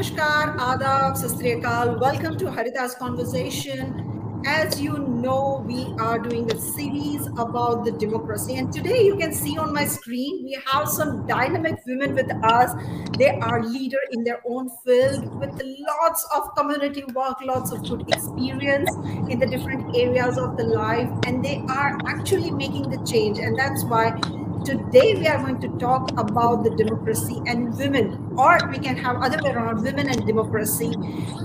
Namaskar, Adab, Sat Sri Akal. Welcome to Harita's Conversation. As you know, we are doing a series about the democracy. And today you can see on my screen, we have some dynamic women with us. They are leader in their own field with lots of community work, lots of good experience in the different areas of the life. And they are actually making the change. And that's why Today, we are going to talk about the democracy and women, or we can have other way around women and democracy.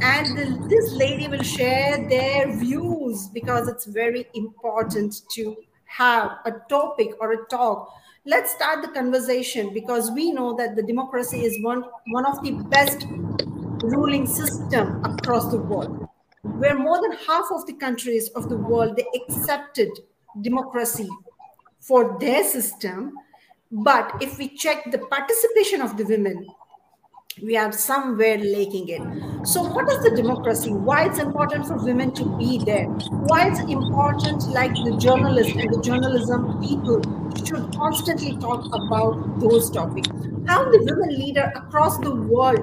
And the, this lady will share their views because it's very important to have a topic or a talk. Let's start the conversation because we know that the democracy is one, one of the best ruling system across the world where more than half of the countries of the world they accepted democracy for their system. But if we check the participation of the women, we are somewhere lacking it. So, what is the democracy? Why it's important for women to be there? Why it's important, like the journalists and the journalism people should constantly talk about those topics? How the women leader across the world,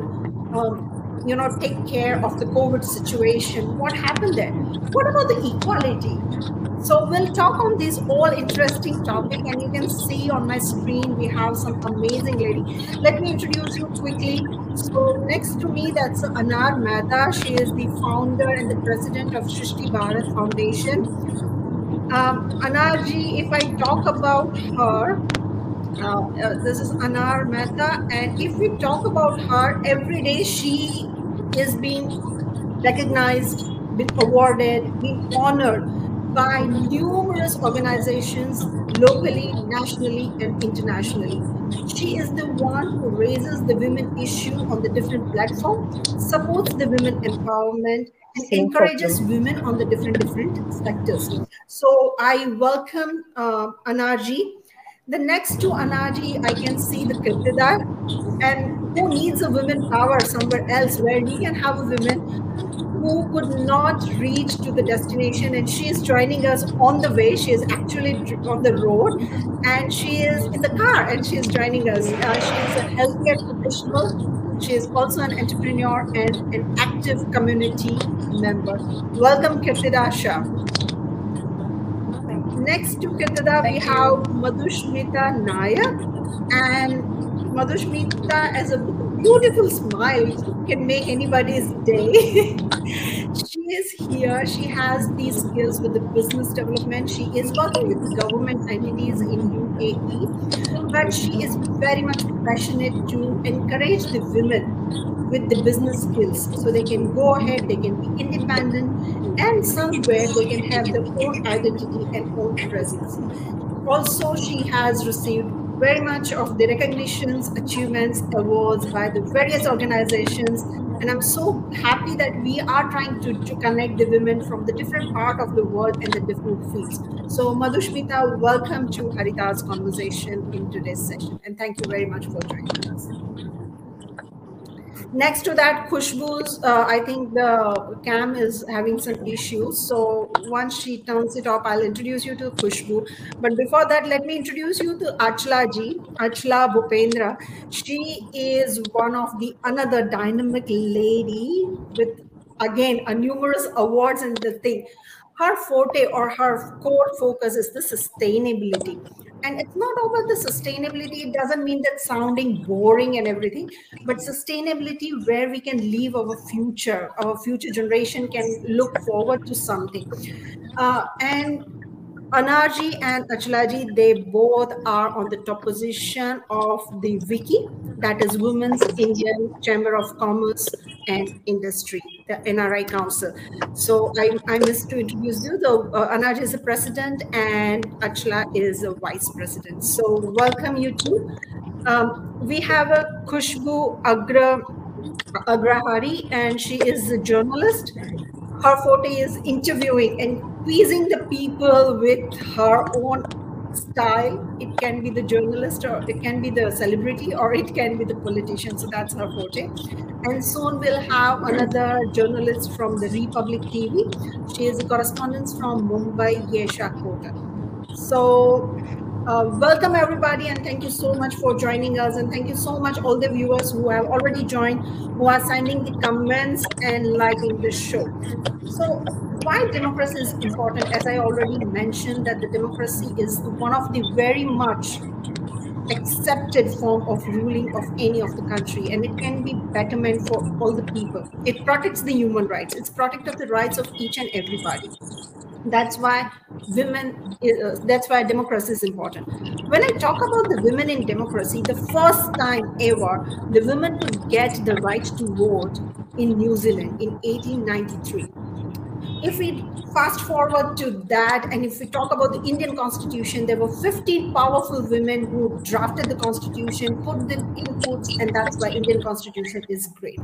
um, you know, take care of the COVID situation? What happened there? What about the equality? So we'll talk on this all interesting topic, and you can see on my screen we have some amazing lady. Let me introduce you quickly. So next to me, that's Anar Mehta. She is the founder and the president of Shrishti Bharat Foundation. Um, Anarji, if I talk about her, uh, uh, this is Anar Mehta, and if we talk about her, every day she is being recognized, being awarded, being honored by numerous organizations locally, nationally, and internationally. She is the one who raises the women issue on the different platforms, supports the women empowerment, and encourages women on the different different sectors. So I welcome uh, Anarji. The next to Anarji, I can see the Kirtidar, and who needs a women power somewhere else where we can have a women who could not reach to the destination and she is joining us on the way. She is actually on the road and she is in the car and she is joining us. Uh, she is a healthcare professional. She is also an entrepreneur and an active community member. Welcome kirtida shah. Next to kirtida we have madhushmita nayak. And madhushmita as a beautiful smile can make anybody's day. she is here. She has these skills with the business development. She is working with government entities in UAE, but she is very much passionate to encourage the women with the business skills so they can go ahead, they can be independent, and somewhere they can have their own identity and own presence. Also, she has received very much of the recognitions, achievements, awards by the various organizations. And I'm so happy that we are trying to, to connect the women from the different part of the world and the different fields. So Madhushmita, welcome to Harita's conversation in today's session. And thank you very much for joining us. Next to that, Khushbu's, uh, I think the cam is having some issues. So once she turns it off, I'll introduce you to Khushbu. But before that, let me introduce you to Achla ji, Achla Bhupendra. She is one of the another dynamic lady with, again, a numerous awards and the thing her forte or her core focus is the sustainability and it's not about the sustainability. It doesn't mean that sounding boring and everything but sustainability where we can leave our future our future generation can look forward to something. Uh, and Anarji and Achalaji, they both are on the top position of the WICCI, that is Women's Indian Chamber of Commerce and Industry, the NRI Council. So I, I missed to introduce you. The uh, Anarji is the president and Achla is a vice president. So welcome you two. Um, we have a Khushbu Agra Agrahari, and she is a journalist. Her forte is interviewing and pleasing the people with her own style. It can be the journalist, or it can be the celebrity, or it can be the politician. So that's her forte. And soon we'll have another journalist from the Republic TV. She is a correspondent from Mumbai, Yesha Kota. So Uh, welcome everybody and thank you so much for joining us and thank you so much all the viewers who have already joined who are signing the comments and liking the show. So why democracy is important as i already mentioned that the democracy is one of the very much accepted form of ruling of any of the country and it can be betterment for all the people. It protects the human rights. It's protected the rights of each and everybody that's why women uh, that's why democracy is important. When i talk about the women in democracy the first time ever the women could get the right to vote in new zealand in 1893 if we fast forward to that and if we talk about the indian constitution there were 15 powerful women who drafted the constitution put the inputs and that's why indian constitution is great.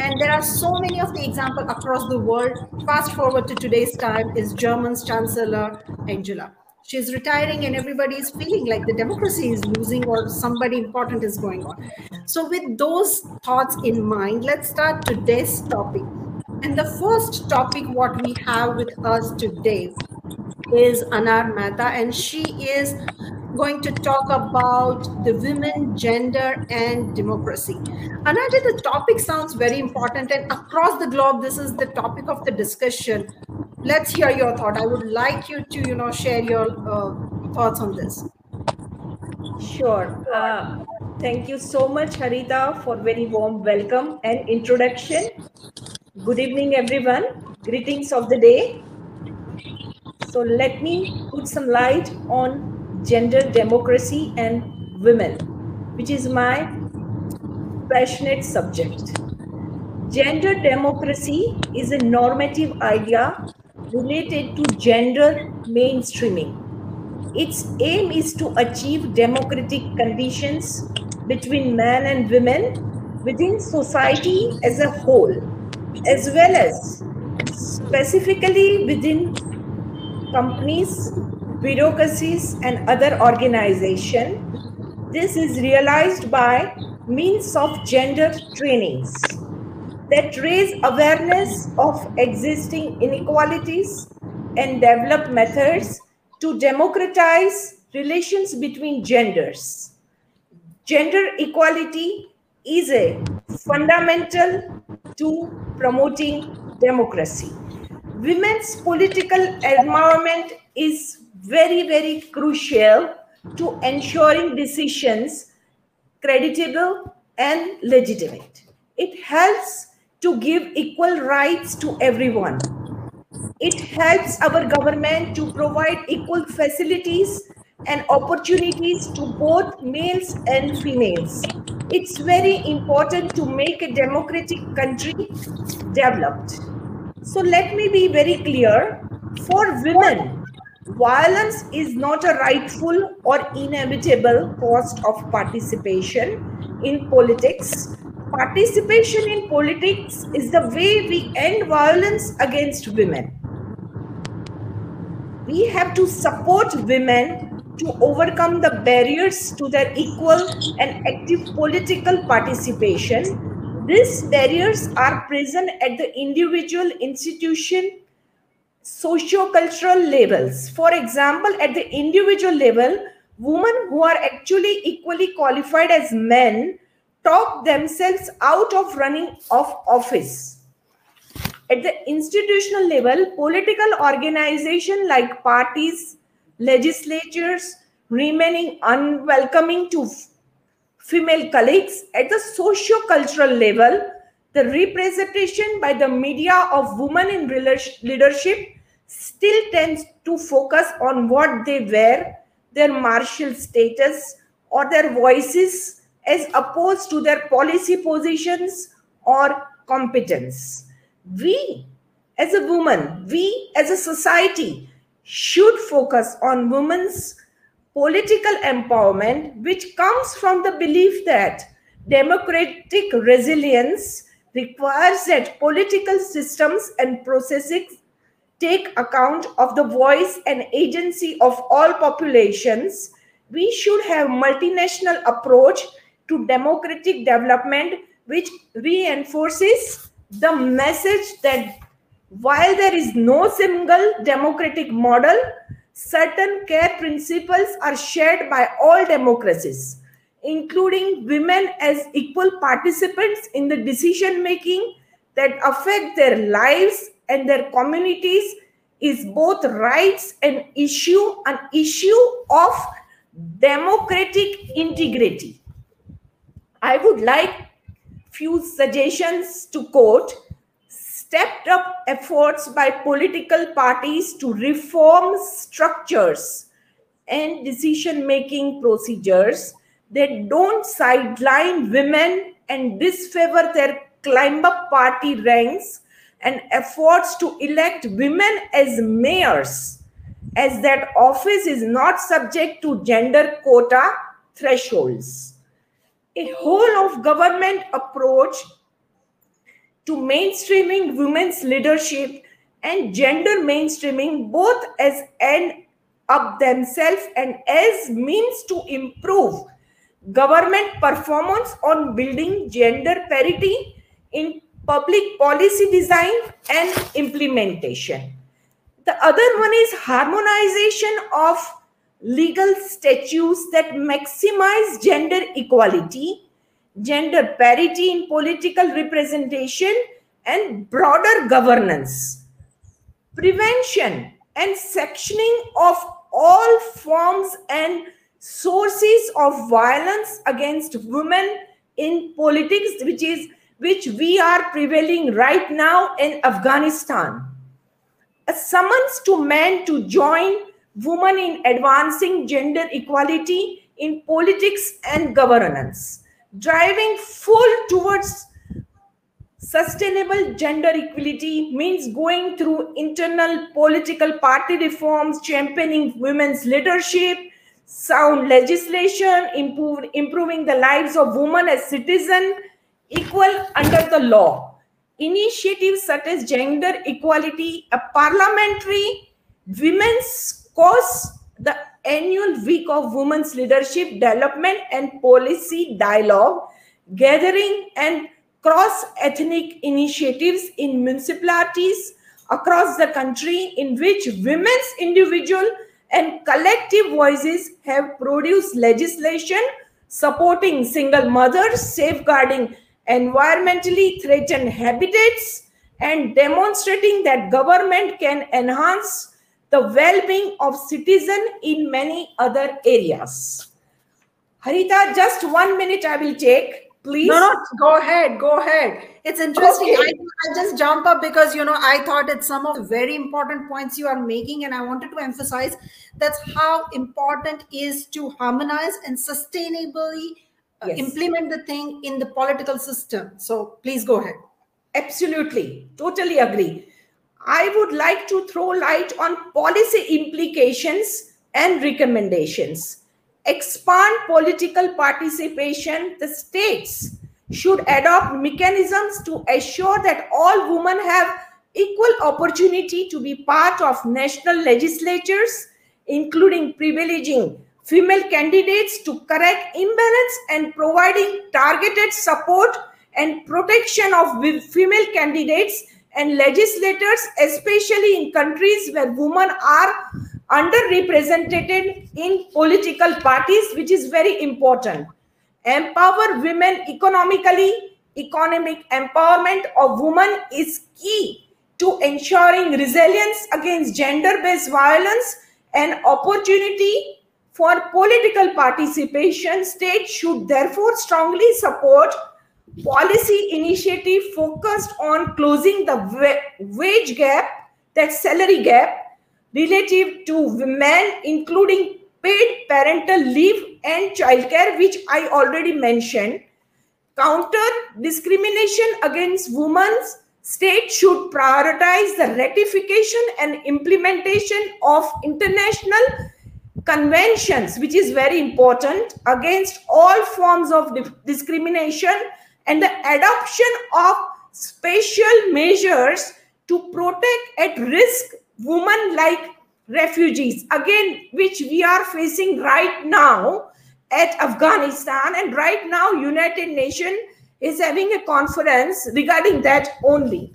And there are so many of the examples across the world. Fast forward to today's time is german's chancellor angela. She's retiring and everybody is feeling like the democracy is losing or somebody important is going on. So with those thoughts in mind let's start today's topic and the first topic, what we have with us today, is Anar Mehta, and she is going to talk about the women, gender, and democracy. Anar, the topic sounds very important, and across the globe, this is the topic of the discussion. Let's hear your thought. I would like you to, you know, share your uh, thoughts on this. Sure. Uh, thank you so much, Harita, for very warm welcome and introduction. Good evening, everyone. Greetings of the day. So, let me put some light on gender democracy and women, which is my passionate subject. Gender democracy is a normative idea related to gender mainstreaming. Its aim is to achieve democratic conditions between men and women within society as a whole as well as specifically within companies, bureaucracies, and other organizations. This is realized by means of gender trainings that raise awareness of existing inequalities and develop methods to democratize relations between genders. Gender equality is a fundamental to promoting democracy. Women's political empowerment is very, very crucial to ensuring decisions creditable and legitimate. It helps to give equal rights to everyone. It helps our government to provide equal facilities and opportunities to both males and females it's very important to make a democratic country developed. So let me be very clear for women, violence is not a rightful or inevitable cost of participation in politics. Participation in politics is the way we end violence against women. We have to support women to overcome the barriers to their equal and active political participation. These barriers are present at the individual institution socio-cultural levels. For example, at the individual level, women who are actually equally qualified as men talk themselves out of running of office. At the institutional level, political organization like parties, legislatures remaining unwelcoming to female colleagues at the socio-cultural level the representation by the media of women in leadership still tends to focus on what they wear their martial status or their voices as opposed to their policy positions or competence. We as a woman we as a society should focus on women's political empowerment, which comes from the belief that democratic resilience requires that political systems and processes take account of the voice and agency of all populations. We should have multinational approach to democratic development which reinforces the message that while there is no single democratic model, certain care principles are shared by all democracies, including women as equal participants in the decision making that affect their lives and their communities is both rights and issue an issue of democratic integrity. I would like few suggestions to quote stepped up efforts by political parties to reform structures and decision making procedures that don't sideline women and disfavor their climb up party ranks and efforts to elect women as mayors, as that office is not subject to gender quota thresholds. A whole of government approach to mainstreaming women's leadership and gender mainstreaming both as an of themselves and as means to improve government performance on building gender parity in public policy design and implementation. The other one is harmonization of legal statutes that maximize gender equality, gender parity in political representation, and broader governance. Prevention and sectioning of all forms and sources of violence against women in politics, which is which we are prevailing right now in Afghanistan. A summons to men to join women in advancing gender equality in politics and governance, driving full towards sustainable gender equality means going through internal political party reforms, championing women's leadership, sound legislation, improve, improving the lives of women as citizens, equal under the law. Initiatives such as gender equality, a parliamentary women's cause, annual week of women's leadership development and policy dialogue, gathering and cross-ethnic initiatives in municipalities across the country in which women's individual and collective voices have produced legislation supporting single mothers, safeguarding environmentally threatened habitats and demonstrating that government can enhance the well-being of citizen in many other areas. Harita, just one minute I will take, please. No, no, go ahead, go ahead. It's interesting. Okay. I, I just jump up because, you know, I thought it's some of the very important points you are making and I wanted to emphasize that's how important is to harmonize and sustainably uh, yes. implement the thing in the political system. So please go ahead. Absolutely. Totally agree. I would like to throw light on policy implications and recommendations. Expand political participation. The states should adopt mechanisms to assure that all women have equal opportunity to be part of national legislatures, including privileging female candidates to correct imbalance and providing targeted support and protection of female candidates and legislators, especially in countries where women are underrepresented in political parties, which is very important. Empower women economically. Economic empowerment of women is key to ensuring resilience against gender-based violence and opportunity for political participation, states should therefore strongly support policy initiative focused on closing the wage gap, that salary gap, relative to women, including paid parental leave and childcare, which I already mentioned. Counter discrimination against women, state should prioritize the ratification and implementation of international conventions, which is very important, against all forms of discrimination and the adoption of special measures to protect at risk women like refugees, again, which we are facing right now at Afghanistan. And right now, United Nations is having a conference regarding that only.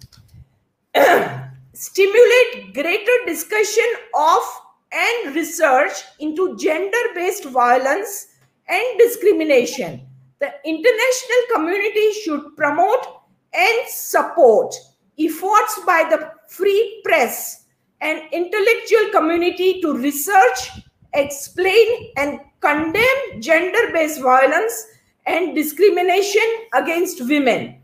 Stimulate greater discussion of and research into gender based violence and discrimination. The international community should promote and support efforts by the free press and intellectual community to research, explain, and condemn gender based violence and discrimination against women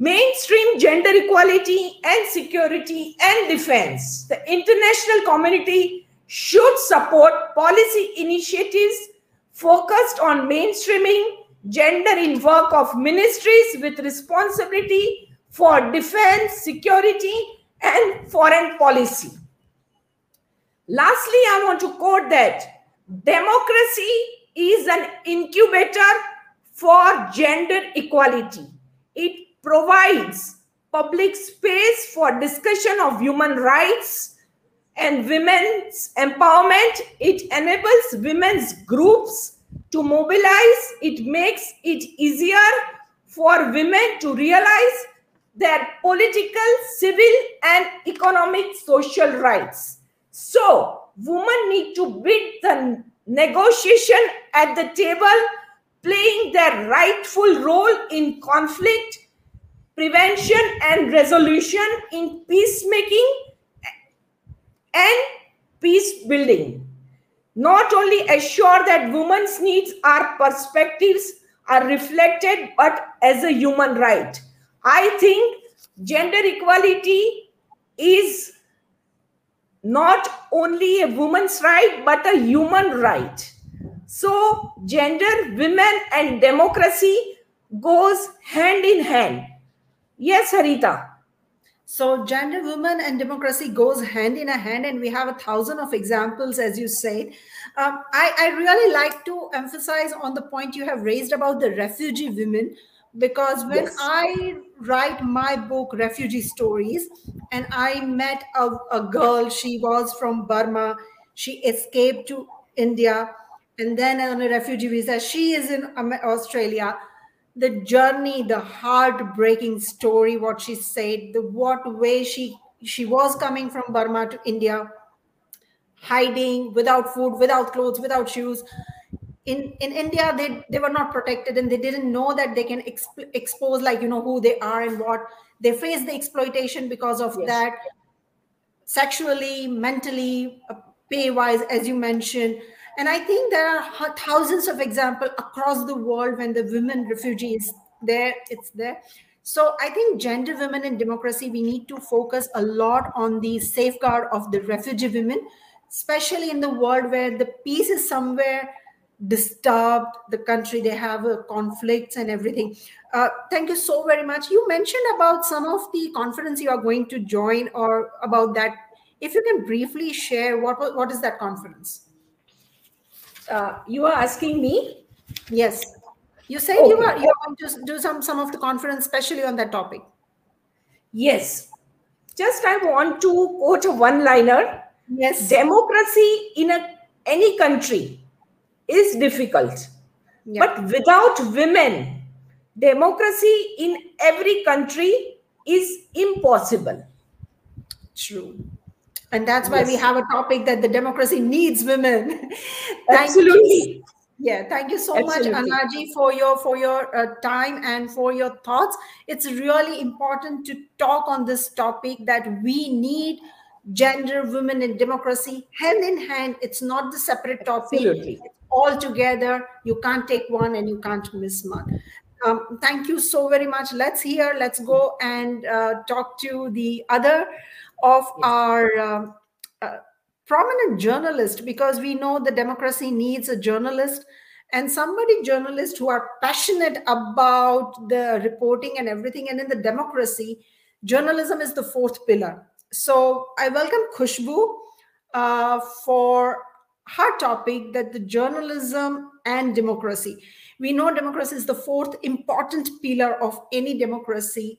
mainstream gender equality and security and defense. The international community should support policy initiatives focused on mainstreaming gender in work of ministries with responsibility for defense, security, and foreign policy. Lastly, I want to quote that democracy is an incubator for gender equality. It provides public space for discussion of human rights and women's empowerment. It enables women's groups to mobilize. It makes it easier for women to realize their political, civil, and economic social rights. So, women need to bid the negotiation at the table, playing their rightful role in conflict prevention and resolution in peacemaking and peace building. Not only assure that women's needs or perspectives are reflected, but as a human right. I think gender equality is not only a woman's right, but a human right. So, gender, women, and democracy goes hand in hand Yes, Harita. So gender, women, and democracy goes hand in a hand, and we have a thousand of examples, as you said. Um, I, I really like to emphasize on the point you have raised about the refugee women, because when yes. I write my book, Refugee Stories, and I met a, a girl, she was from Burma, she escaped to India, and then on a refugee visa, she is in Australia the journey the heartbreaking story what she said the what way she she was coming from burma to india hiding without food without clothes without shoes. In in india they they were not protected and they didn't know that they can exp- expose like you know who they are and what. They face the exploitation because of yes. that. Sexually mentally uh, pay wise as you mentioned and I think there are thousands of examples across the world when the women refugees there, it's there. So I think gender, women, and democracy, we need to focus a lot on the safeguard of the refugee women, especially in the world where the peace is somewhere disturbed, the country, they have uh, conflicts and everything. Uh, thank you so very much. You mentioned about some of the conference you are going to join or about that. If you can briefly share what, what is that conference? Uh, you are asking me? Yes. You said okay. you are you are going to do some some of the conference, especially on that topic. Yes. Just I want to quote a one-liner. Yes. Democracy in a, any country is difficult. Yeah. But without women, democracy in every country is impossible. True and that's why yes. we have a topic that the democracy needs women. Absolutely. Yeah thank you so Absolutely. much anarji for your for your uh, time and for your thoughts. It's really important to talk on this topic that we need gender women and democracy hand in hand. It's not the separate topic. Absolutely. all together. You can't take one and you can't miss one. Um, thank you so very much. Let's hear let's go and uh, talk to the other of yes. our um, uh, prominent journalist because we know the democracy needs a journalist and somebody journalist who are passionate about the reporting and everything. And in the democracy journalism is the fourth pillar. So i welcome khushbu uh, for her topic that the journalism and democracy. We know democracy is the fourth important pillar of any democracy.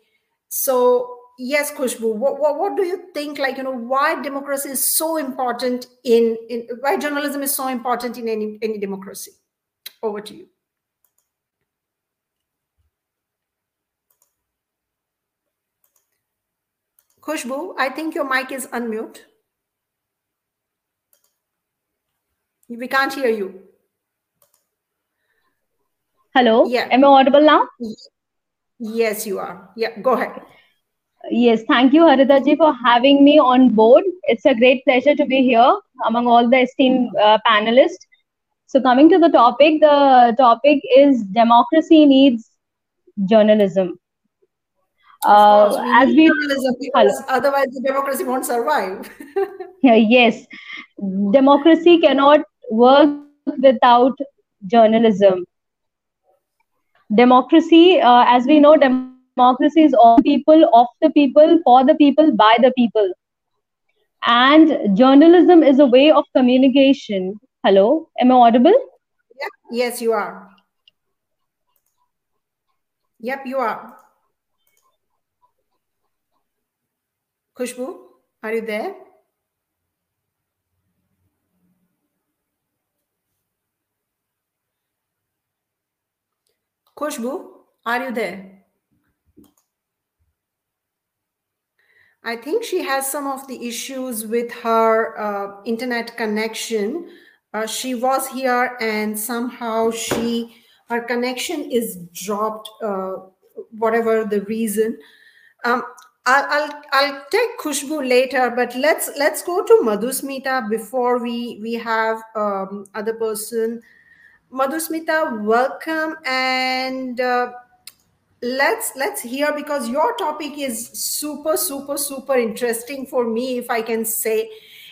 So yes khushbu what, what, what do you think like you know why democracy is so important in, in why journalism is so important in any any democracy over to you khushbu i think your mic is unmute We can't hear you. Hello. Yeah. Am I audible now? Yes, you are. Yeah, go ahead. Yes, thank you, Harita ji, for having me on board. It's a great pleasure to be here among all the esteemed uh, panelists. So, coming to the topic, the topic is democracy needs journalism. Uh, we as we because otherwise the democracy won't survive. yeah, yes, democracy cannot work without journalism. Democracy, uh, as we know, democracy is all people, of the people, for the people, by the people. And journalism is a way of communication. Hello, am I audible? Yes, you are. Yep, you are. Khushbu, are you there? Khushbu, are you there? I think she has some of the issues with her uh, internet connection. Uh, she was here and somehow she her connection is dropped, uh, whatever the reason. Um, I'll, I'll, I'll take Khushbu later, but let's let's go to Madhusmita before we we have um, other person. Madhusmita, welcome and uh, let's let's hear because your topic is super super super interesting for me. If I can say,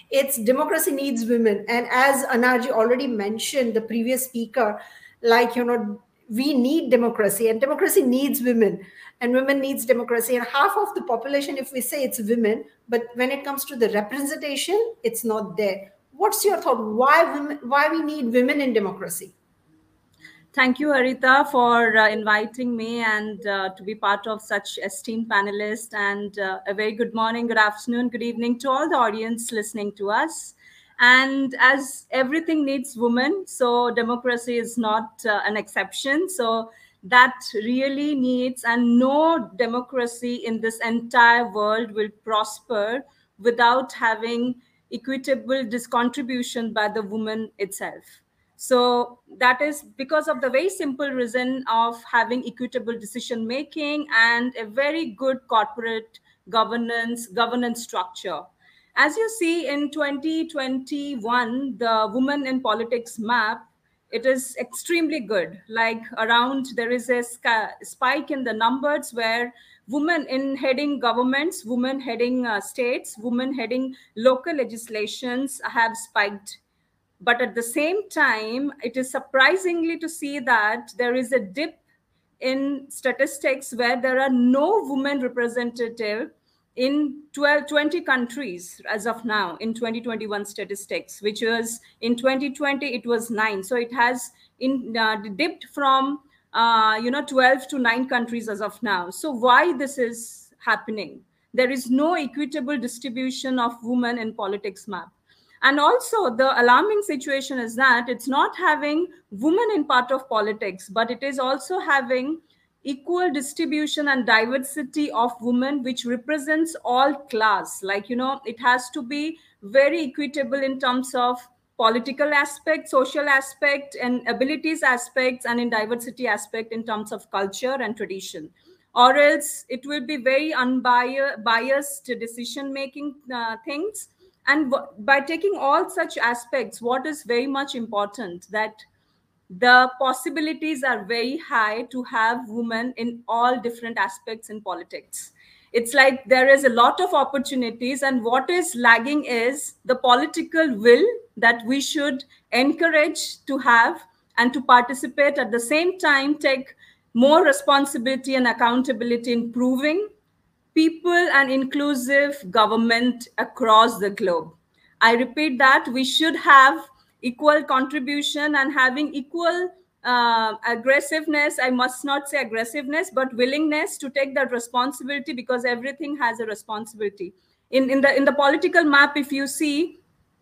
it's democracy needs women, and as Anarji already mentioned, the previous speaker, like you know, we need democracy, and democracy needs women and women needs democracy. And half of the population if we say it's women but when it comes to the representation it's not there. What's your thought? Why women why we need women in democracy thank you harita for uh, inviting me and uh, to be part of such esteemed panelists and uh, a very good morning good afternoon good evening to all the audience listening to us. And as everything needs women so democracy is not uh, an exception. So that really needs and no democracy in this entire world will prosper without having equitable discontribution by the woman itself so that is because of the very simple reason of having equitable decision making and a very good corporate governance governance structure. As you see in 2021 the women in politics map it is extremely good. Like around there is a spike in the numbers where women in heading governments women heading uh, states women heading local legislations have spiked but at the same time it is surprisingly to see that there is a dip in statistics where there are no women representative in 12, 20 countries as of now in 2021 statistics, which was in 2020, it was nine. So it has in uh, dipped from, uh, you know, 12 to nine countries as of now. So why this is happening? There is no equitable distribution of women in politics map. And also the alarming situation is that it's not having women in part of politics, but it is also having equal distribution and diversity of women which represents all class. Like you know it has to be very equitable in terms of political aspect social aspect and abilities aspects and in diversity aspect in terms of culture and tradition. Or else it will be very unbiased decision making uh, things and by taking all such aspects what is very much important that the possibilities are very high to have women in all different aspects in politics. It's like there is a lot of opportunities and what is lagging is the political will that we should encourage to have and to participate. At the same time take more responsibility and accountability in proving people and inclusive government across the globe. I repeat that we should have equal contribution and having equal uh, aggressiveness. I must not say aggressiveness but willingness to take that responsibility because everything has a responsibility. In, in the in the political map if you see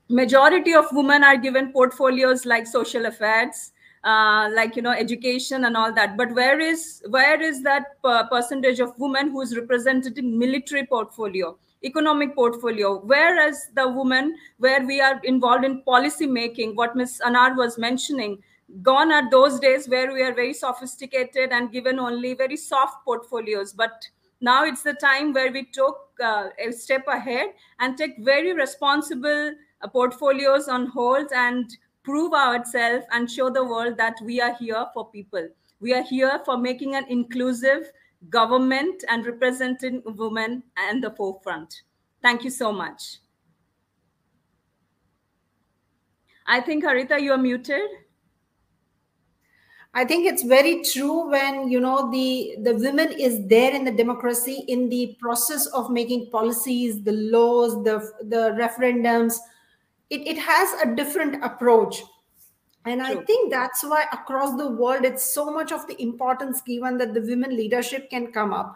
majority of women are given portfolios like social affairs uh, like you know education and all that but where is where is that percentage of women who is represented in military portfolio economic portfolio. Whereas the woman, where we are involved in policy making, what Ms. Anar was mentioning, gone are those days where we are very sophisticated and given only very soft portfolios. But now it's the time where we took uh, a step ahead and take very responsible uh, portfolios on hold and prove ourselves and show the world that we are here for people. We are here for making an inclusive government and representing women and the forefront. Thank you so much. I think, Harita, you are muted. I think it's very true when you know the the women is there in the democracy in the process of making policies, the laws, the the referendums. It, it has a different approach. And True. i think that's why across the world it's so much of the importance given that the women leadership can come up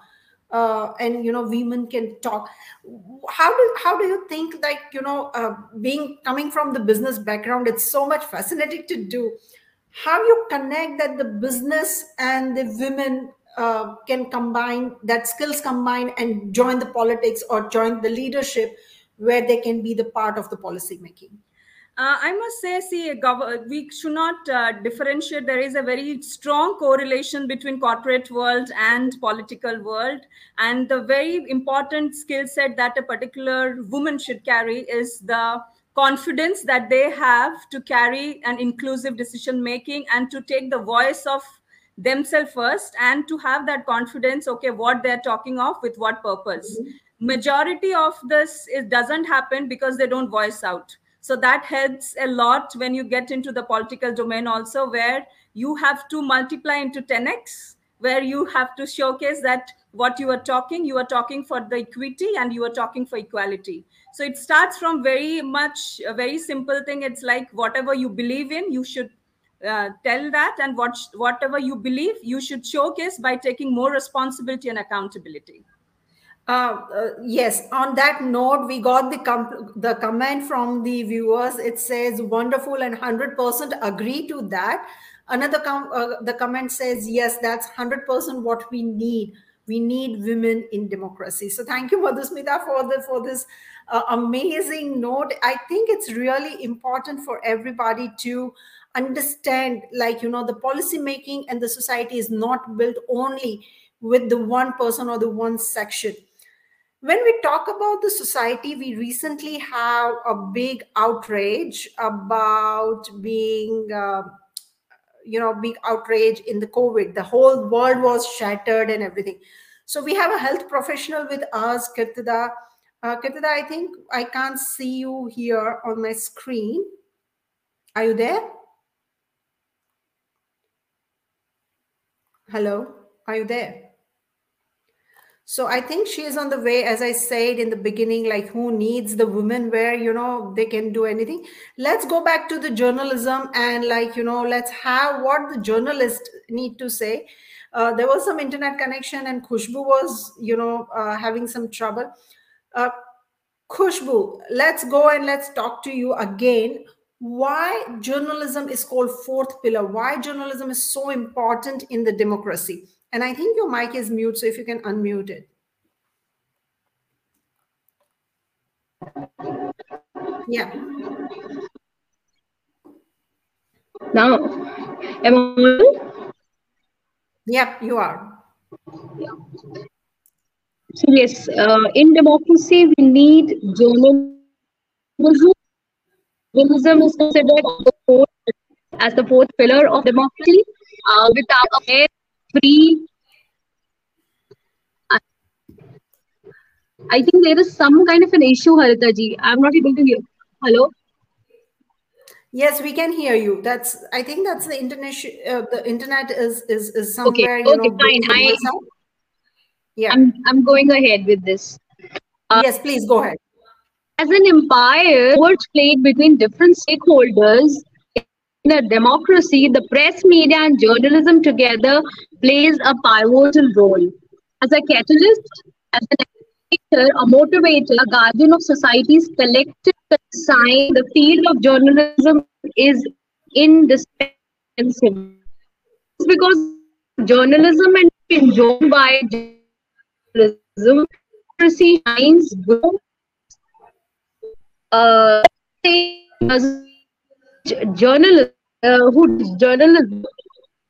uh, and you know women can talk. How do how do you think like you know uh, being coming from the business background it's so much fascinating to do. How you connect that the business and the women uh, can combine that skills combine and join the politics or join the leadership where they can be the part of the policy making uh, I must say, see, we should not uh, differentiate. There is a very strong correlation between corporate world and political world, and the very important skill set that a particular woman should carry is the confidence that they have to carry an inclusive decision making and to take the voice of themselves first and to have that confidence okay what they're talking of with what purpose mm -hmm. Majority of this it doesn't happen because they don't voice out. So that helps a lot when you get into the political domain also where you have to multiply into 10x where you have to showcase that what you are talking you are talking for the equity and you are talking for equality. So it starts from very much a very simple thing. It's like whatever you believe in you should uh, tell that and what whatever you believe you should showcase by taking more responsibility and accountability uh, uh, yes, on that note, we got the com- the comment from the viewers. It says wonderful and 100% agree to that. Another com- uh, the comment says yes, that's 100% what we need. We need women in democracy. So thank you, Madhusmita, for the for this uh, amazing note. I think it's really important for everybody to understand, like you know, the policy making and the society is not built only with the one person or the one section when we talk about the society, we recently have a big outrage about being, uh, you know, big outrage in the COVID. The whole world was shattered and everything. So we have a health professional with us, Kirtida. Uh, I think I can't see you here on my screen. Are you there? Hello, are you there? So i think she is on the way as i said in the beginning like who needs the women where you know they can do anything. Let's go back to the journalism and like you know let's have what the journalists need to say. Uh, there was some internet connection and Khushbu was you know uh, having some trouble. Uh, khushbu let's go and let's talk to you again. Why journalism is called fourth pillar? Why journalism is so important in the democracy and I think your mic is mute, so if you can unmute it. Yeah. Now, am I Yep, you are. Yeah. So yes, uh, in democracy, we need journalism. Journalism is considered as the fourth pillar of democracy. Uh, without a free I think there is some kind of an issue, Haritaji. I'm not able to hear. Hello. Yes, we can hear you. That's. I think that's the internet. Uh, the internet is is is somewhere. Okay. Okay. Know, fine. I. Yeah. I'm I'm going ahead with this. Uh, yes, please go ahead. As an empire, words played between different stakeholders in a democracy, the press, media, and journalism together plays a pivotal role. As a catalyst, as an educator, a motivator, a guardian of society's collective sign, the field of journalism is indispensable. Because journalism and enjoyed by journalism democracy shines uh, journalists uh, Uh, who journalism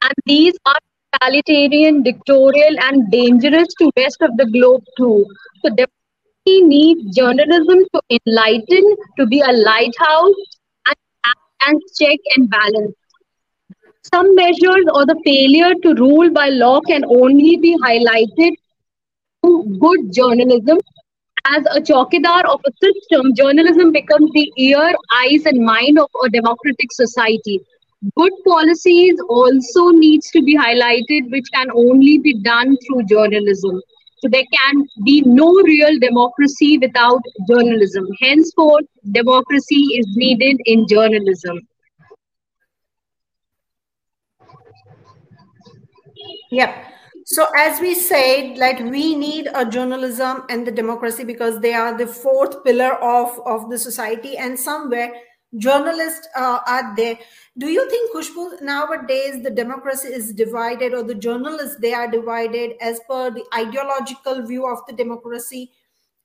and these are totalitarian, dictatorial, and dangerous to rest of the globe too. So democracy need journalism to enlighten, to be a lighthouse, and, and check and balance. Some measures or the failure to rule by law can only be highlighted through good journalism. As a chokidar of a system, journalism becomes the ear, eyes, and mind of a democratic society good policies also needs to be highlighted which can only be done through journalism. So there can be no real democracy without journalism. Henceforth democracy is needed in journalism. Yeah. So as we said like we need a journalism and the democracy because they are the fourth pillar of of the society and somewhere journalists uh, are there. Do you think Khushbu nowadays the democracy is divided or the journalists they are divided as per the ideological view of the democracy?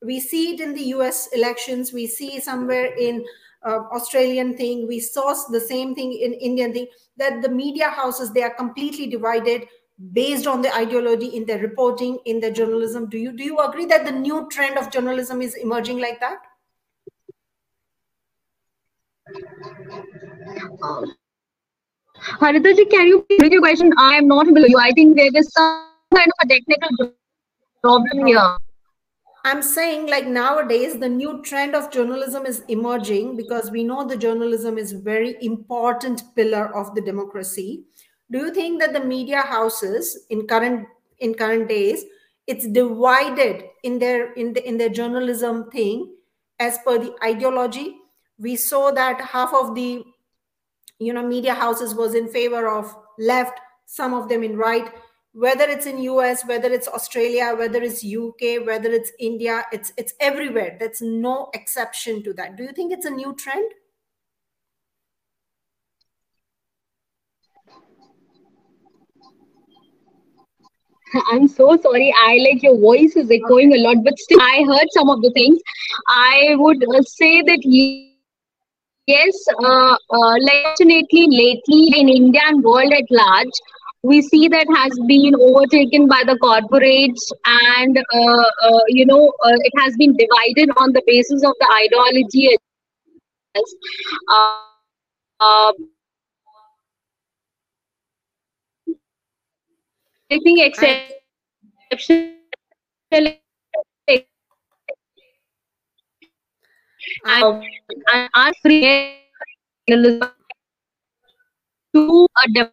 We see it in the us elections. We see somewhere in uh, australian thing. We saw the same thing in indian thing that the media houses they are completely divided based on the ideology in their reporting in their journalism. Do you do you agree that the new trend of journalism is emerging like that um, Haritaji, can you repeat your question? I am not to you. I think there is some kind of a technical problem here. I'm saying like nowadays the new trend of journalism is emerging because we know the journalism is very important pillar of the democracy. Do you think that the media houses in current in current days it's divided in their in the in their journalism thing as per the ideology? We saw that half of the you know media houses was in favor of left some of them in right whether it's in us whether it's australia whether it's uk whether it's india it's it's everywhere that's no exception to that do you think it's a new trend I'm so sorry. I like your voice is echoing a lot, but still, I heard some of the things. I would uh, say that Yes, uh, uh, fortunately, lately in India and world at large, we see that has been overtaken by the corporates, and uh, uh, you know uh, it has been divided on the basis of the ideology. Uh, I think exception and, are free to a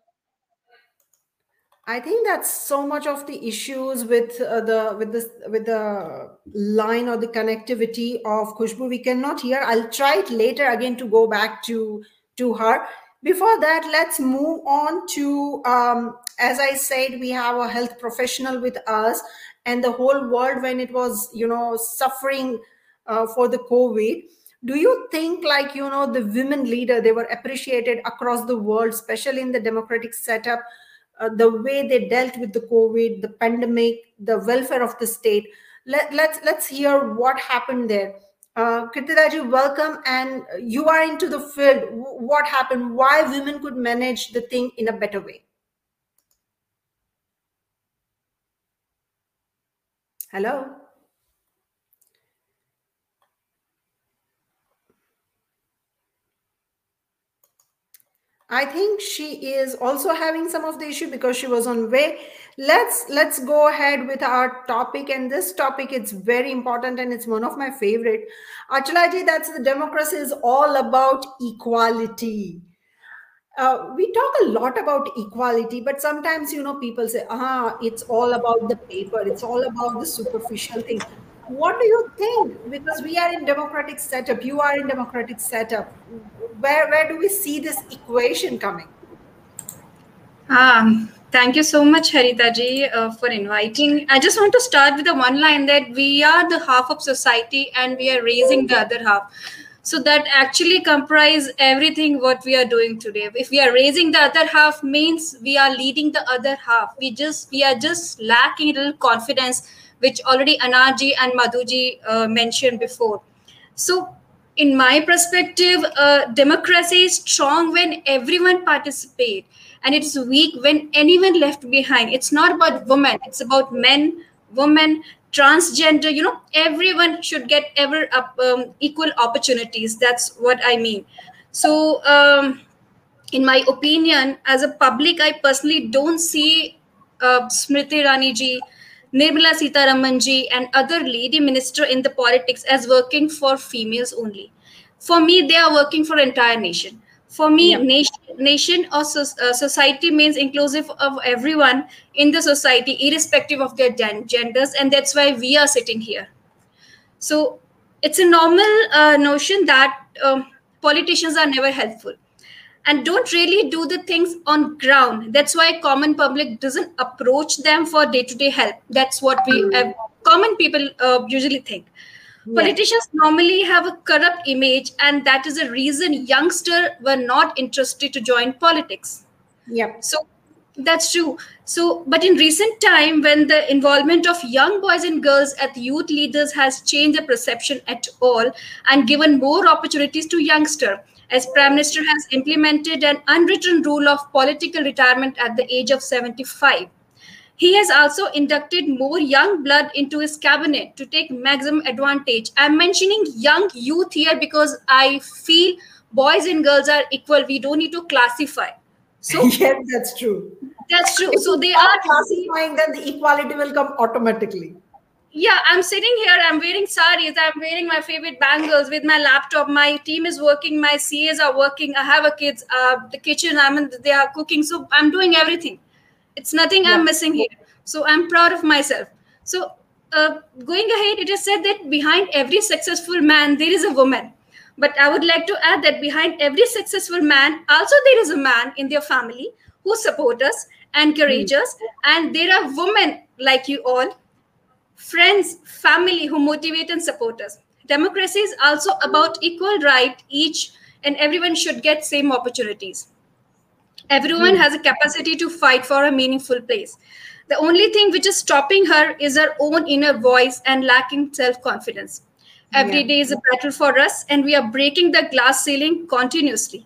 I think that's so much of the issues with uh, the with this with the line or the connectivity of Khushbu. We cannot hear. I'll try it later again to go back to to her. Before that, let's move on to um, as I said, we have a health professional with us, and the whole world when it was you know suffering uh, for the COVID. Do you think, like, you know, the women leader, they were appreciated across the world, especially in the democratic setup, uh, the way they dealt with the COVID, the pandemic, the welfare of the state? Let, let's let's hear what happened there. Uh, Kirtidaji, welcome. And you are into the field. What happened? Why women could manage the thing in a better way? Hello. I think she is also having some of the issue because she was on way. Let's let's go ahead with our topic, and this topic it's very important and it's one of my favorite. Achalaji, that's the democracy is all about equality. Uh, we talk a lot about equality, but sometimes you know people say, "Ah, it's all about the paper. It's all about the superficial thing." What do you think? Because we are in democratic setup you are in democratic setup. Where where do we see this equation coming? Um thank you so much harita ji uh, for inviting. I just want to start with the one line that we are the half of society and we are raising the other half. So that actually comprise everything what we are doing today. If we are raising the other half means we are leading the other half. We just we are just lacking a little confidence which already anarji and madhuji uh, mentioned before. So in my perspective uh, democracy is strong when everyone participate and it's weak when anyone left behind. It's not about women it's about men women transgender you know everyone should get ever up, um, equal opportunities. That's what i mean. So um, in my opinion as a public i personally don't see uh, smriti irani ji nirmala sitharaman ji and other lady minister in the politics as working for females only. For me they are working for entire nation. For me yep. nation, nation or so, uh, society means inclusive of everyone in the society irrespective of their genders and that's why we are sitting here. So it's a normal uh, notion that um, politicians are never helpful and don't really do the things on ground that's why common public doesn't approach them for day-to-day help that's what we uh, common people uh, usually think Politicians normally have a corrupt image, and that is a reason youngsters were not interested to join politics. Yeah. So that's true. So, but in recent time, when the involvement of young boys and girls at youth leaders has changed the perception at all and given more opportunities to youngster, as Prime Minister has implemented an unwritten rule of political retirement at the age of 75 he has also inducted more young blood into his cabinet to take maximum advantage. I'm mentioning young youth here because I feel boys and girls are equal. We don't need to classify. So yes, that's true. That's true. If so they are classifying, then the equality will come automatically. Yeah, I'm sitting here. I'm wearing saris. I'm wearing my favorite bangles with my laptop. My team is working. My CAs are working. I have a kids. Uh, the kitchen. I'm in. They are cooking. So I'm doing everything it's nothing yeah. i'm missing here so i'm proud of myself so uh, going ahead it is said that behind every successful man there is a woman but i would like to add that behind every successful man also there is a man in their family who support us encourage mm. us and there are women like you all friends family who motivate and support us democracy is also about equal right each and everyone should get same opportunities Everyone hmm. has a capacity to fight for a meaningful place. The only thing which is stopping her is her own inner voice and lacking self confidence. Every yeah. day is a battle for us, and we are breaking the glass ceiling continuously.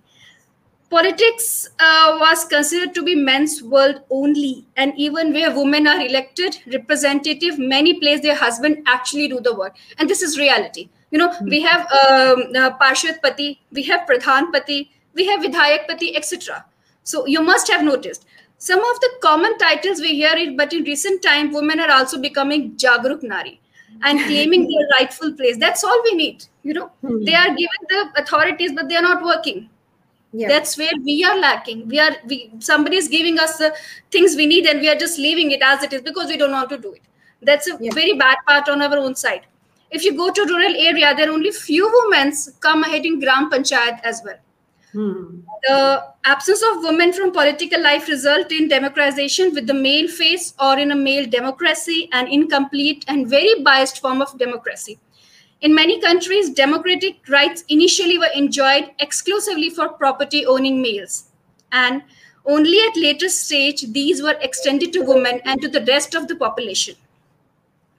Politics uh, was considered to be men's world only, and even where women are elected representative, many place their husband actually do the work, and this is reality. You know, mm-hmm. we have um, uh, Parshad Pati, we have Pradhan Pati, we have Vidhayak Pati, etc so you must have noticed some of the common titles we hear it, but in recent time, women are also becoming Jagruk Nari and claiming their rightful place. That's all we need. You know, hmm. they are given the authorities, but they are not working. Yeah. That's where we are lacking. We are we somebody is giving us the things we need, and we are just leaving it as it is because we don't know how to do it. That's a yeah. very bad part on our own side. If you go to rural area, there are only few women come ahead in Gram Panchayat as well. Hmm. The absence of women from political life result in democratization with the male face or in a male democracy, an incomplete and very biased form of democracy. In many countries, democratic rights initially were enjoyed exclusively for property owning males. And only at later stage, these were extended to women and to the rest of the population.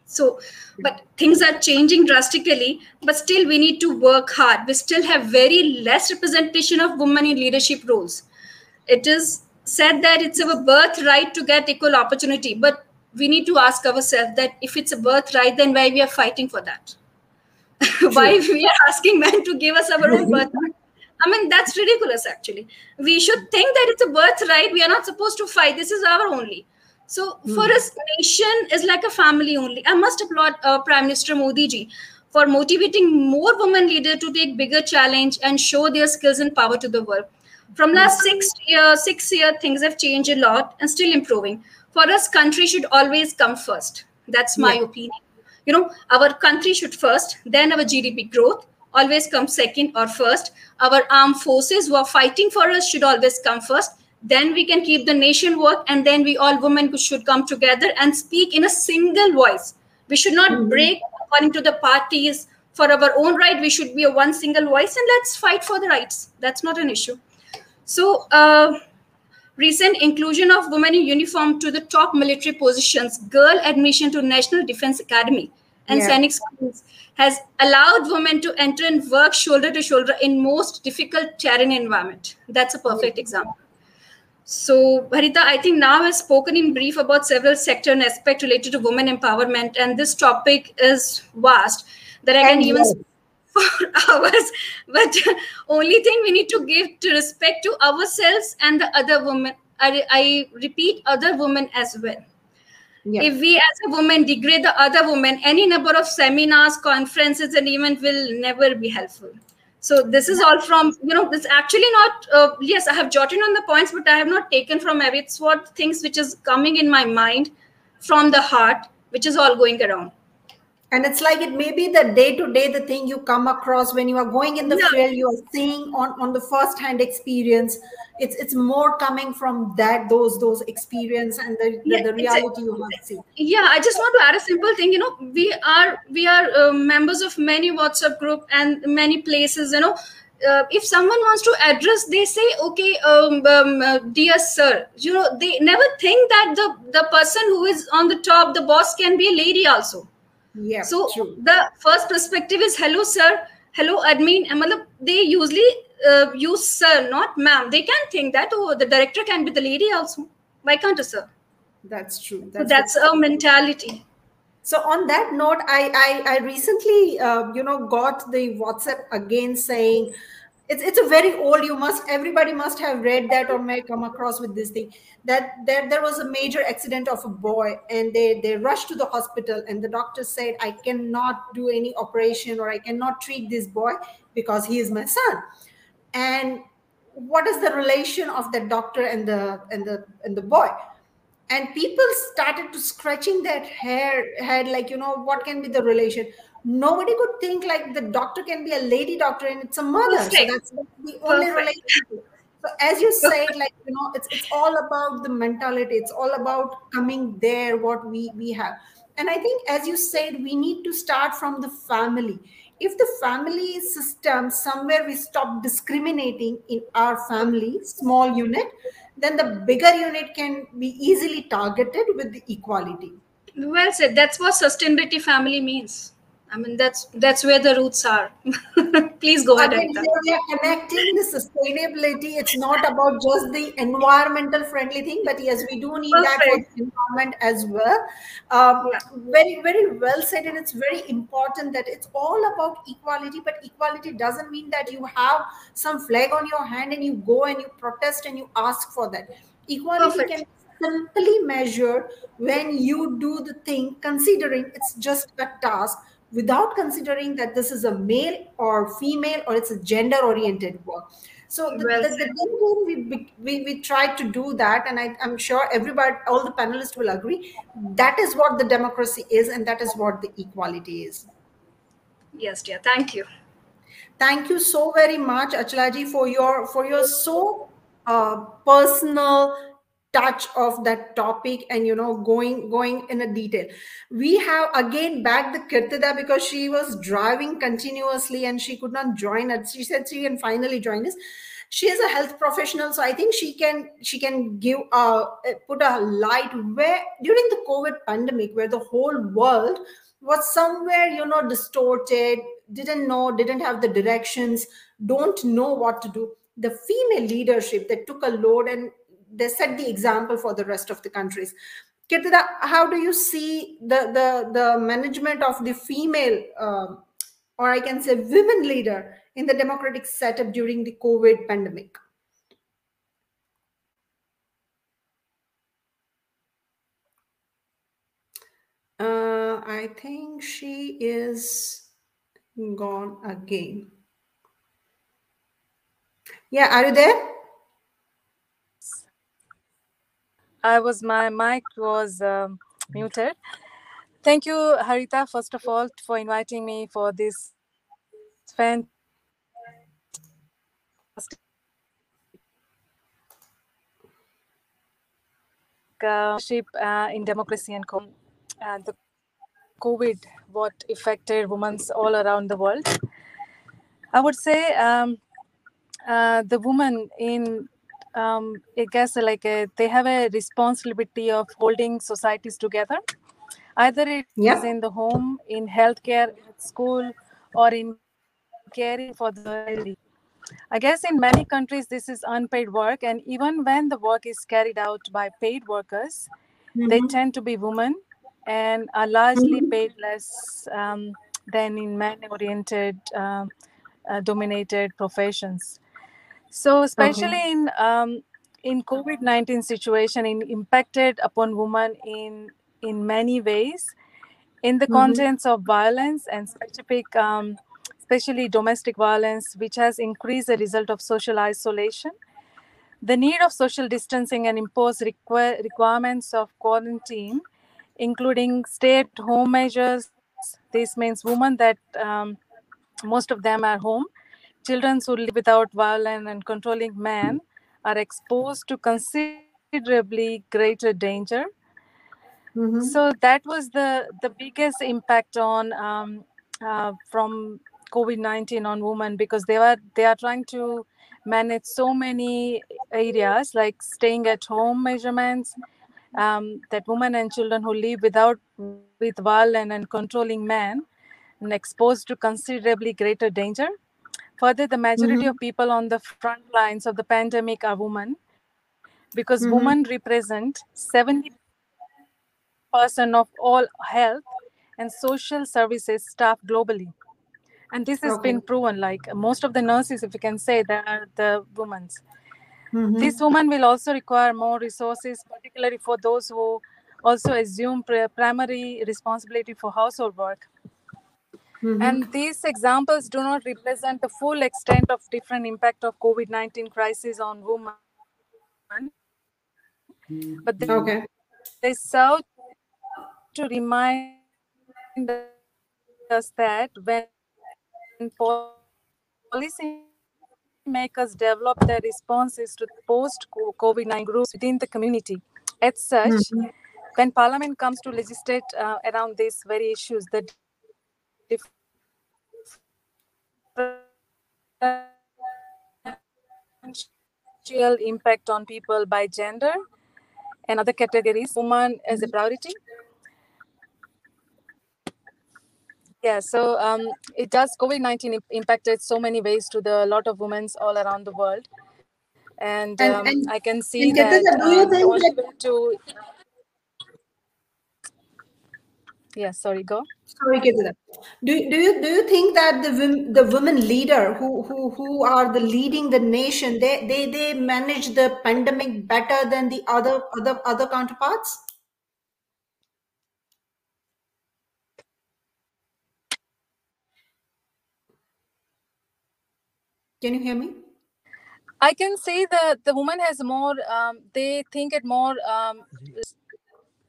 So but things are changing drastically but still we need to work hard we still have very less representation of women in leadership roles it is said that it's a birthright to get equal opportunity but we need to ask ourselves that if it's a birthright then why we are fighting for that why we are asking men to give us our own birthright I mean, that's ridiculous, actually. We should think that it's a birthright. We are not supposed to fight. This is our only. So mm. for us, nation is like a family only. I must applaud uh, Prime Minister Modi ji for motivating more women leaders to take bigger challenge and show their skills and power to the world. From last six year, six year, things have changed a lot and still improving. For us, country should always come first. That's my yeah. opinion. You know, our country should first, then our GDP growth always come second or first. Our armed forces who are fighting for us should always come first. Then we can keep the nation work and then we all women should come together and speak in a single voice. We should not mm-hmm. break according to the parties. For our own right we should be a one single voice and let's fight for the rights. That's not an issue. So uh, recent inclusion of women in uniform to the top military positions girl admission to national defense academy and Yeah. Sainik schools has allowed women to enter and work shoulder to shoulder in most difficult terrain environment that's a perfect example so, Harita, I think now I've spoken in brief about several sector and aspect related to women empowerment, and this topic is vast that I can And even yes. for hours. But only thing we need to give to respect to ourselves and the other women. I, I repeat, other women as well. Yeah. If we as a woman degrade the other woman, any number of seminars, conferences, and event will never be helpful. So this is all from you know this actually not uh, yes I have jotted on the points, but I have not taken from every. It's what things which is coming in my mind from the heart, which is all going around. And it's like it may be the day to day the thing you come across when you are going in the Yeah. field you are seeing on on the first hand experience. It's it's more coming from that those those experience and the, the, Yeah, the a- reality you have seen yeah i just want to add a simple thing you know we are we are uh, members of many whatsapp group and many places you know. Uh, if someone wants to address they say okay um, um, uh, dear sir you know they never think that the the person who is on the top the boss can be a lady also yeah so true. the first perspective is hello sir. Hello admin. And they usually uh, use sir not ma'am. They can think that oh the director can be the lady also. Why can't a sir? That's true. So that's, that's a mentality. So on that note, I I, I recently uh, you know got the WhatsApp again saying it's it's a very old. You must everybody must have read that or may come across with this thing that there there was a major accident of a boy and they they rushed to the hospital and the doctor said I cannot do any operation or I cannot treat this boy because he is my son. And what is the relation of the doctor and the and the and the boy? and people started to scratching that hair head like you know what can be the relation nobody could think like the doctor can be a lady doctor and it's a mother. So that's the only Perfect. relationship. So as you said like you know it's it's all about the mentality. It's all about coming there what we we have. And i think as you said we need to start from the family. If the family system somewhere we stop discriminating in our family small unit then the bigger unit can be easily targeted with the equality. Well said. That's what sustainability family means i mean that's that's where the roots are please go ahead Again, Anita. here we are connecting the sustainability. It's not about just the environmental friendly thing, but yes, we do need that for Perfect. the environment as well. Um, Yeah. Very, very well said, and it's very important that it's all about equality. But equality doesn't mean that you have some flag on your hand and you go and you protest and you ask for that. Equality Perfect. can simply measure when you do the thing considering it's just a task without considering that this is a male or female or it's a gender oriented work. So the, Well the, the thing we, we we tried to do that and I, i'm sure everybody all the panelists will agree that is what the democracy is and that is what the equality is. Yes dear. Thank you. Thank you so very much achalaji for your for your so uh, personal touch of that topic and you know going going in a detail. We have again back the kirtida because she was driving continuously and she could not join us. She said she can finally join us. She is a health professional so i think she can she can give uh put a light where during the covid pandemic where the whole world was somewhere you know distorted didn't know didn't have the directions don't know what to do. The female leadership that took a load and they set the example for the rest of the countries. Kirtida, how do you see the the the management of the female um, or i can say women leader in the democratic setup during the covid pandemic? Uh, i think she is gone again. Yeah are you there I was my mic was um, muted. Thank you, Harita, first of all, for inviting me for this fantastic uh, in democracy and co- uh, the COVID, what affected women all around the world. I would say um, uh, the woman in, um, I guess, like a, they have a responsibility of holding societies together. Either it Yeah. is in the home, in healthcare, school, or in caring for the elderly. I guess in many countries this is unpaid work, and even when the work is carried out by paid workers, they Mhm. tend to be women and are largely Mhm. paid less um, than in men-oriented, um, uh, dominated professions. So, especially in um, in COVID nineteen situation, it impacted upon women in in many ways, in the Mhm. contents of violence and specific, um, especially domestic violence, which has increased the result of social isolation the need of social distancing and imposed require, requirements of quarantine, including stay-at-home measures. This means women that um, most of them are home. Children who live without violent and controlling men are exposed to considerably greater danger. Mhm. So that was the the biggest impact on um, uh, from COVID nineteen on women because they were they are trying to manage so many areas like staying at home measurements um, that women and children who live without with violent and controlling men and exposed to considerably greater danger. Further, the majority Mhm. of people on the front lines of the pandemic are women because Mhm. women represent 70 percent of all health and social services staff globally. And this has Okay. been proven. Like most of the nurses, if you can say, they are the women. Mhm. These women will also require more resources, particularly for those who also assume pri- primary responsibility for household work. Mhm. And these examples do not represent the full extent of different impact of COVID-19 crisis on women, but they, Okay. they serve to remind us that when policy makers develop their responses to post COVID-19 groups within the community, as such, Mhm. when Parliament comes to legislate uh, around these very issues, the impact on people by gender and other categories, woman as a priority. Yeah, so um, it does. COVID nineteen impacted so many ways to the lot of women all around the world, and, um, and- I can see that Katrina, do you um, that- to. Yeah, sorry, go. Sorry, Kedula. Do, do you do you think that the the women leader who who who are the leading the nation they they they manage the pandemic better than the other other other counterparts? Can you hear me? I can say that the woman has more. Um, they think it more. Um,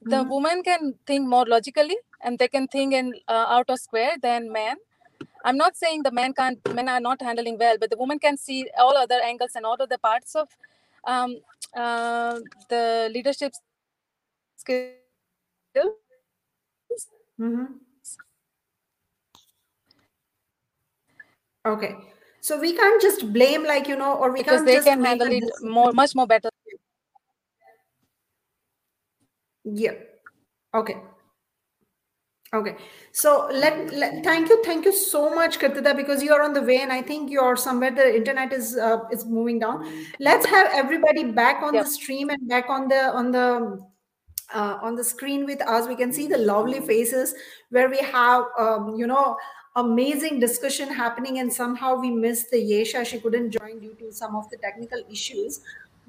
the Mhm. woman can think more logically, and they can think in uh, out of square than men. I'm not saying the men can't. Men are not handling well, but the woman can see all other angles and all other parts of um, uh, the leadership skills. Mm-hmm. Okay. So we can't just blame like, you know, or we because can't they just can handle it more, much more better. Yeah. Okay. Okay. So let, let thank you, thank you so much, Kirtida, because you are on the way, and I think you're somewhere the internet is uh, is moving down. Let's have everybody back on Yep. the stream and back on the on the uh, on the screen with us. We can see the lovely faces where we have um, you know amazing discussion happening, and somehow we missed the Yesha. She couldn't join due to some of the technical issues,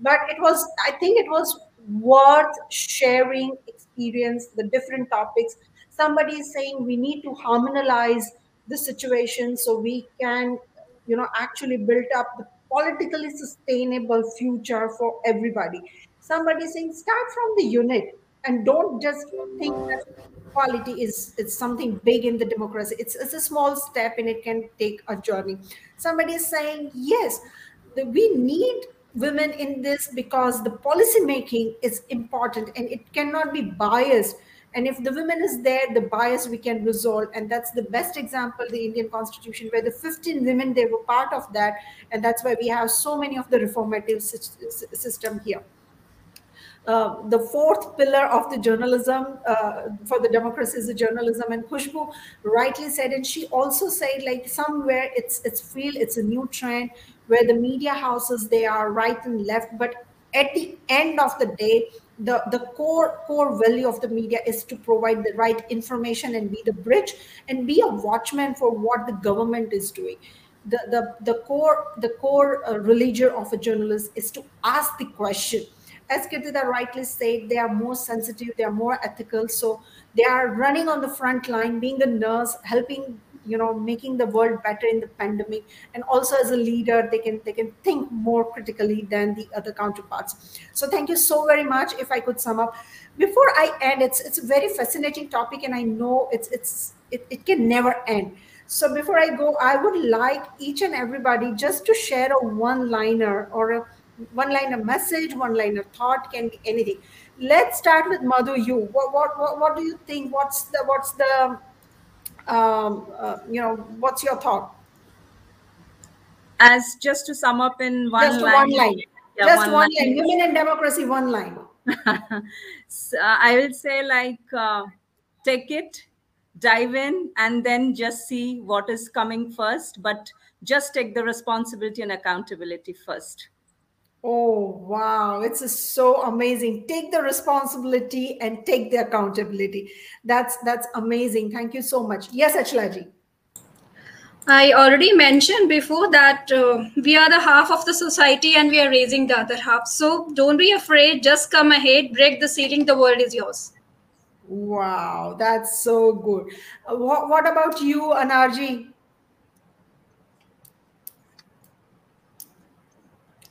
but it was I think it was worth sharing experience, the different topics. Somebody is saying we need to harmonize the situation so we can you know actually build up the politically sustainable future for everybody. Somebody is saying start from the unit and don't just think that equality is it's something big in the democracy. It's, it's a small step and it can take a journey. Somebody is saying yes we need women in this because the policy making is important and it cannot be biased. And if the women is there the bias we can resolve. And that's the best example the indian constitution where the 15 women they were part of that. And that's why we have so many of the reformative system here. Uh, the fourth pillar of the journalism uh, for the democracy is the journalism. And Khushbu rightly said and she also said like somewhere it's it's feel it's a new trend where the media houses they are right and left. But at the end of the day the, the core core value of the media is to provide the right information and be the bridge and be a watchman for what the government is doing. The the, the core the core uh, religion of a journalist is to ask the question. As Kirtida rightly said, they are more sensitive, they are more ethical. So they are running on the front line, being a nurse, helping, you know, making the world better in the pandemic. And also as a leader, they can they can think more critically than the other counterparts. So thank you so very much. If I could sum up. Before I end, it's it's a very fascinating topic, and I know it's it's it, it can never end. So before I go, I would like each and everybody just to share a one-liner or a one line of message, one line of thought, can be anything. Let's start with Madhu. You, what, what, what, what do you think? What's the, what's the, um, uh, you know, what's your thought? As just to sum up in one just line. One line. Yeah, just one, one line. line. Women and democracy, one line. so, uh, I will say like, uh, take it, dive in, and then just see what is coming first. But just take the responsibility and accountability first. Oh, wow. It's so amazing. Take the responsibility and take the accountability. That's that's amazing. Thank you so much. Yes, Achalaji. I already mentioned before that uh, we are the half of the society and we are raising the other half. So don't be afraid. Just come ahead, break the ceiling. The world is yours. Wow, that's so good. Uh, what, what about you, Anarji?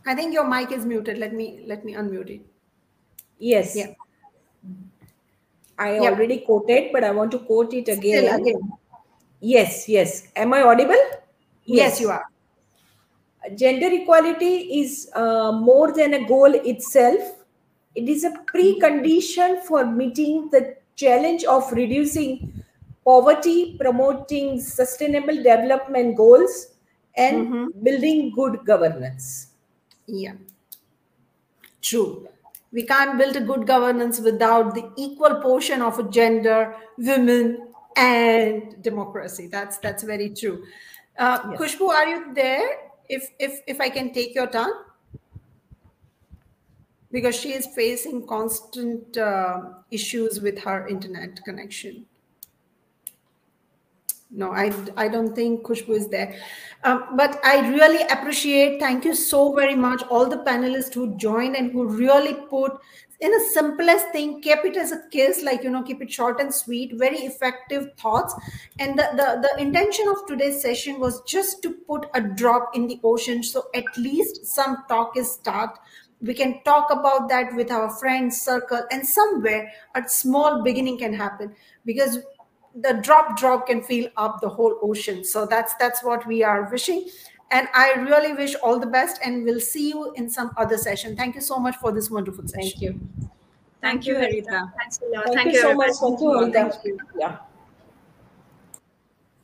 I think your mic is muted. Let me let me unmute it. Yes. Yeah. I already quoted, but I want to quote it again. Still again. Yes, yes. Am I audible? Yes, yes you are. Gender equality is uh, more than a goal itself. It is a precondition for meeting the challenge of reducing poverty, promoting sustainable development goals, and mm-hmm. building good governance. Yeah. True. We can't build a good governance without the equal portion of a gender, women, and democracy. That's that's very true. Uh, yes. Khushbu, are you there? If if if I can take your turn, because she is facing constant uh, issues with her internet connection no i i don't think khushbu is there. Um, but i really appreciate thank you so very much all the panelists who joined and who really put in the simplest thing keep it as a kiss like you know keep it short and sweet very effective thoughts. And the, the the intention of today's session was just to put a drop in the ocean so at least some talk is start. We can talk about that with our friends circle and somewhere a small beginning can happen. Because the drop drop can fill up the whole ocean. So that's that's what we are wishing. And i really wish all the best and we'll see you in some other session. Thank you so much for this wonderful session. thank you. Thank you harita. Thanks a lot. Thank, thank you, you so much. thank you, thank you. yeah